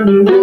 Mm-hmm.